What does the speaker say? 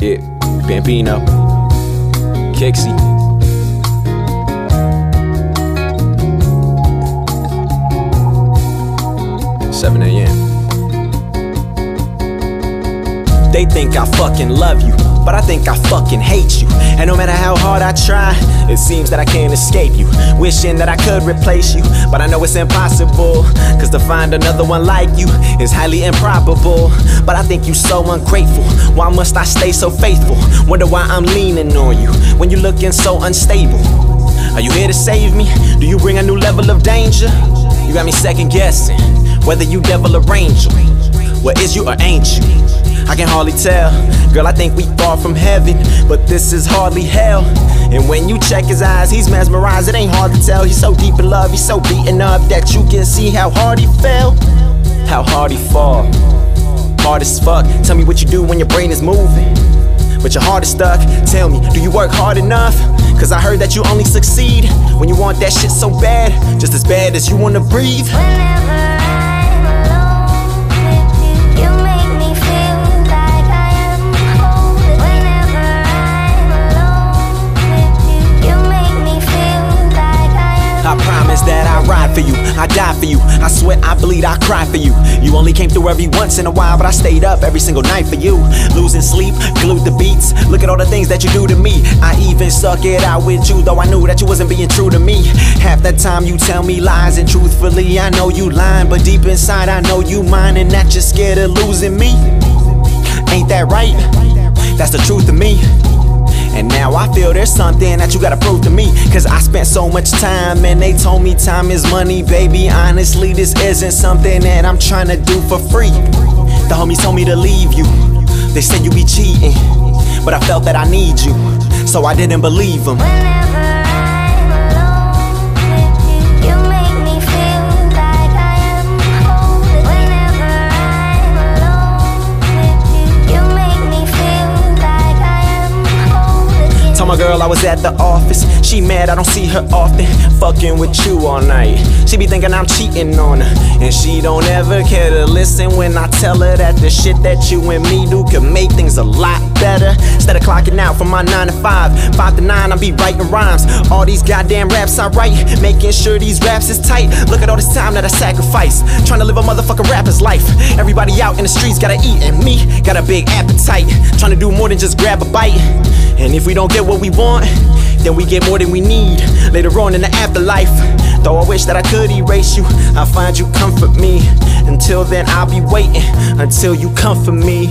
Yeah, Bambino, Kixie. Seven a.m. They think I fucking love you, but I think I fucking hate you. And no matter how hard I try, it seems that I can't escape you. Wishing that I could replace you, but I know it's impossible. Cause to find another one like you is highly improbable. But I think you so ungrateful. Why must I stay so faithful? Wonder why I'm leaning on you when you're looking so unstable. Are you here to save me? Do you bring a new level of danger? You got me second guessing whether you devil or angel. What is you or ain't you? I can hardly tell. Girl, I think we far from heaven, but this is hardly hell. And when you check his eyes, he's mesmerized. It ain't hard to tell. He's so deep in love, he's so beaten up that you can see how hard he fell, how hard he fall. Hard as fuck. Tell me what you do when your brain is moving, but your heart is stuck. Tell me, do you work hard enough? Cause I heard that you only succeed when you want that shit so bad, just as bad as you wanna breathe. Whenever promise that I ride for you, I die for you. I sweat, I bleed, I cry for you. You only came through every once in a while, but I stayed up every single night for you. Losing sleep, glued the beats. Look at all the things that you do to me. I even suck it out with you, though I knew that you wasn't being true to me. Half the time you tell me lies, and truthfully, I know you lying. But deep inside, I know you mine, and that you're scared of losing me. Ain't that right? That's the truth of me. And now I feel there's something that you gotta prove to me. Cause I spent so much time and they told me time is money, baby. Honestly, this isn't something that I'm trying to do for free. The homies told me to leave you. They said you be cheating. But I felt that I need you. So I didn't believe them. Whenever My girl I was at the office. She mad I don't see her often. Fucking with you all night. She be thinking I'm cheating on her. And she don't ever care to listen when I tell her that the shit that you and me do could make things a lot better. Instead of clocking out from my 9 to 5, 5 to 9, I be writing rhymes. All these goddamn raps I write, making sure these raps is tight. Look at all this time that I sacrifice. Trying to live a motherfucking rapper's life. Everybody out in the streets gotta eat, and me got a big appetite. Trying to do more than just grab a bite. And if we don't get what we want, then we get more than we need later on in the afterlife. Though I wish that I could erase you, I find you comfort me. Until then, I'll be waiting until you comfort me.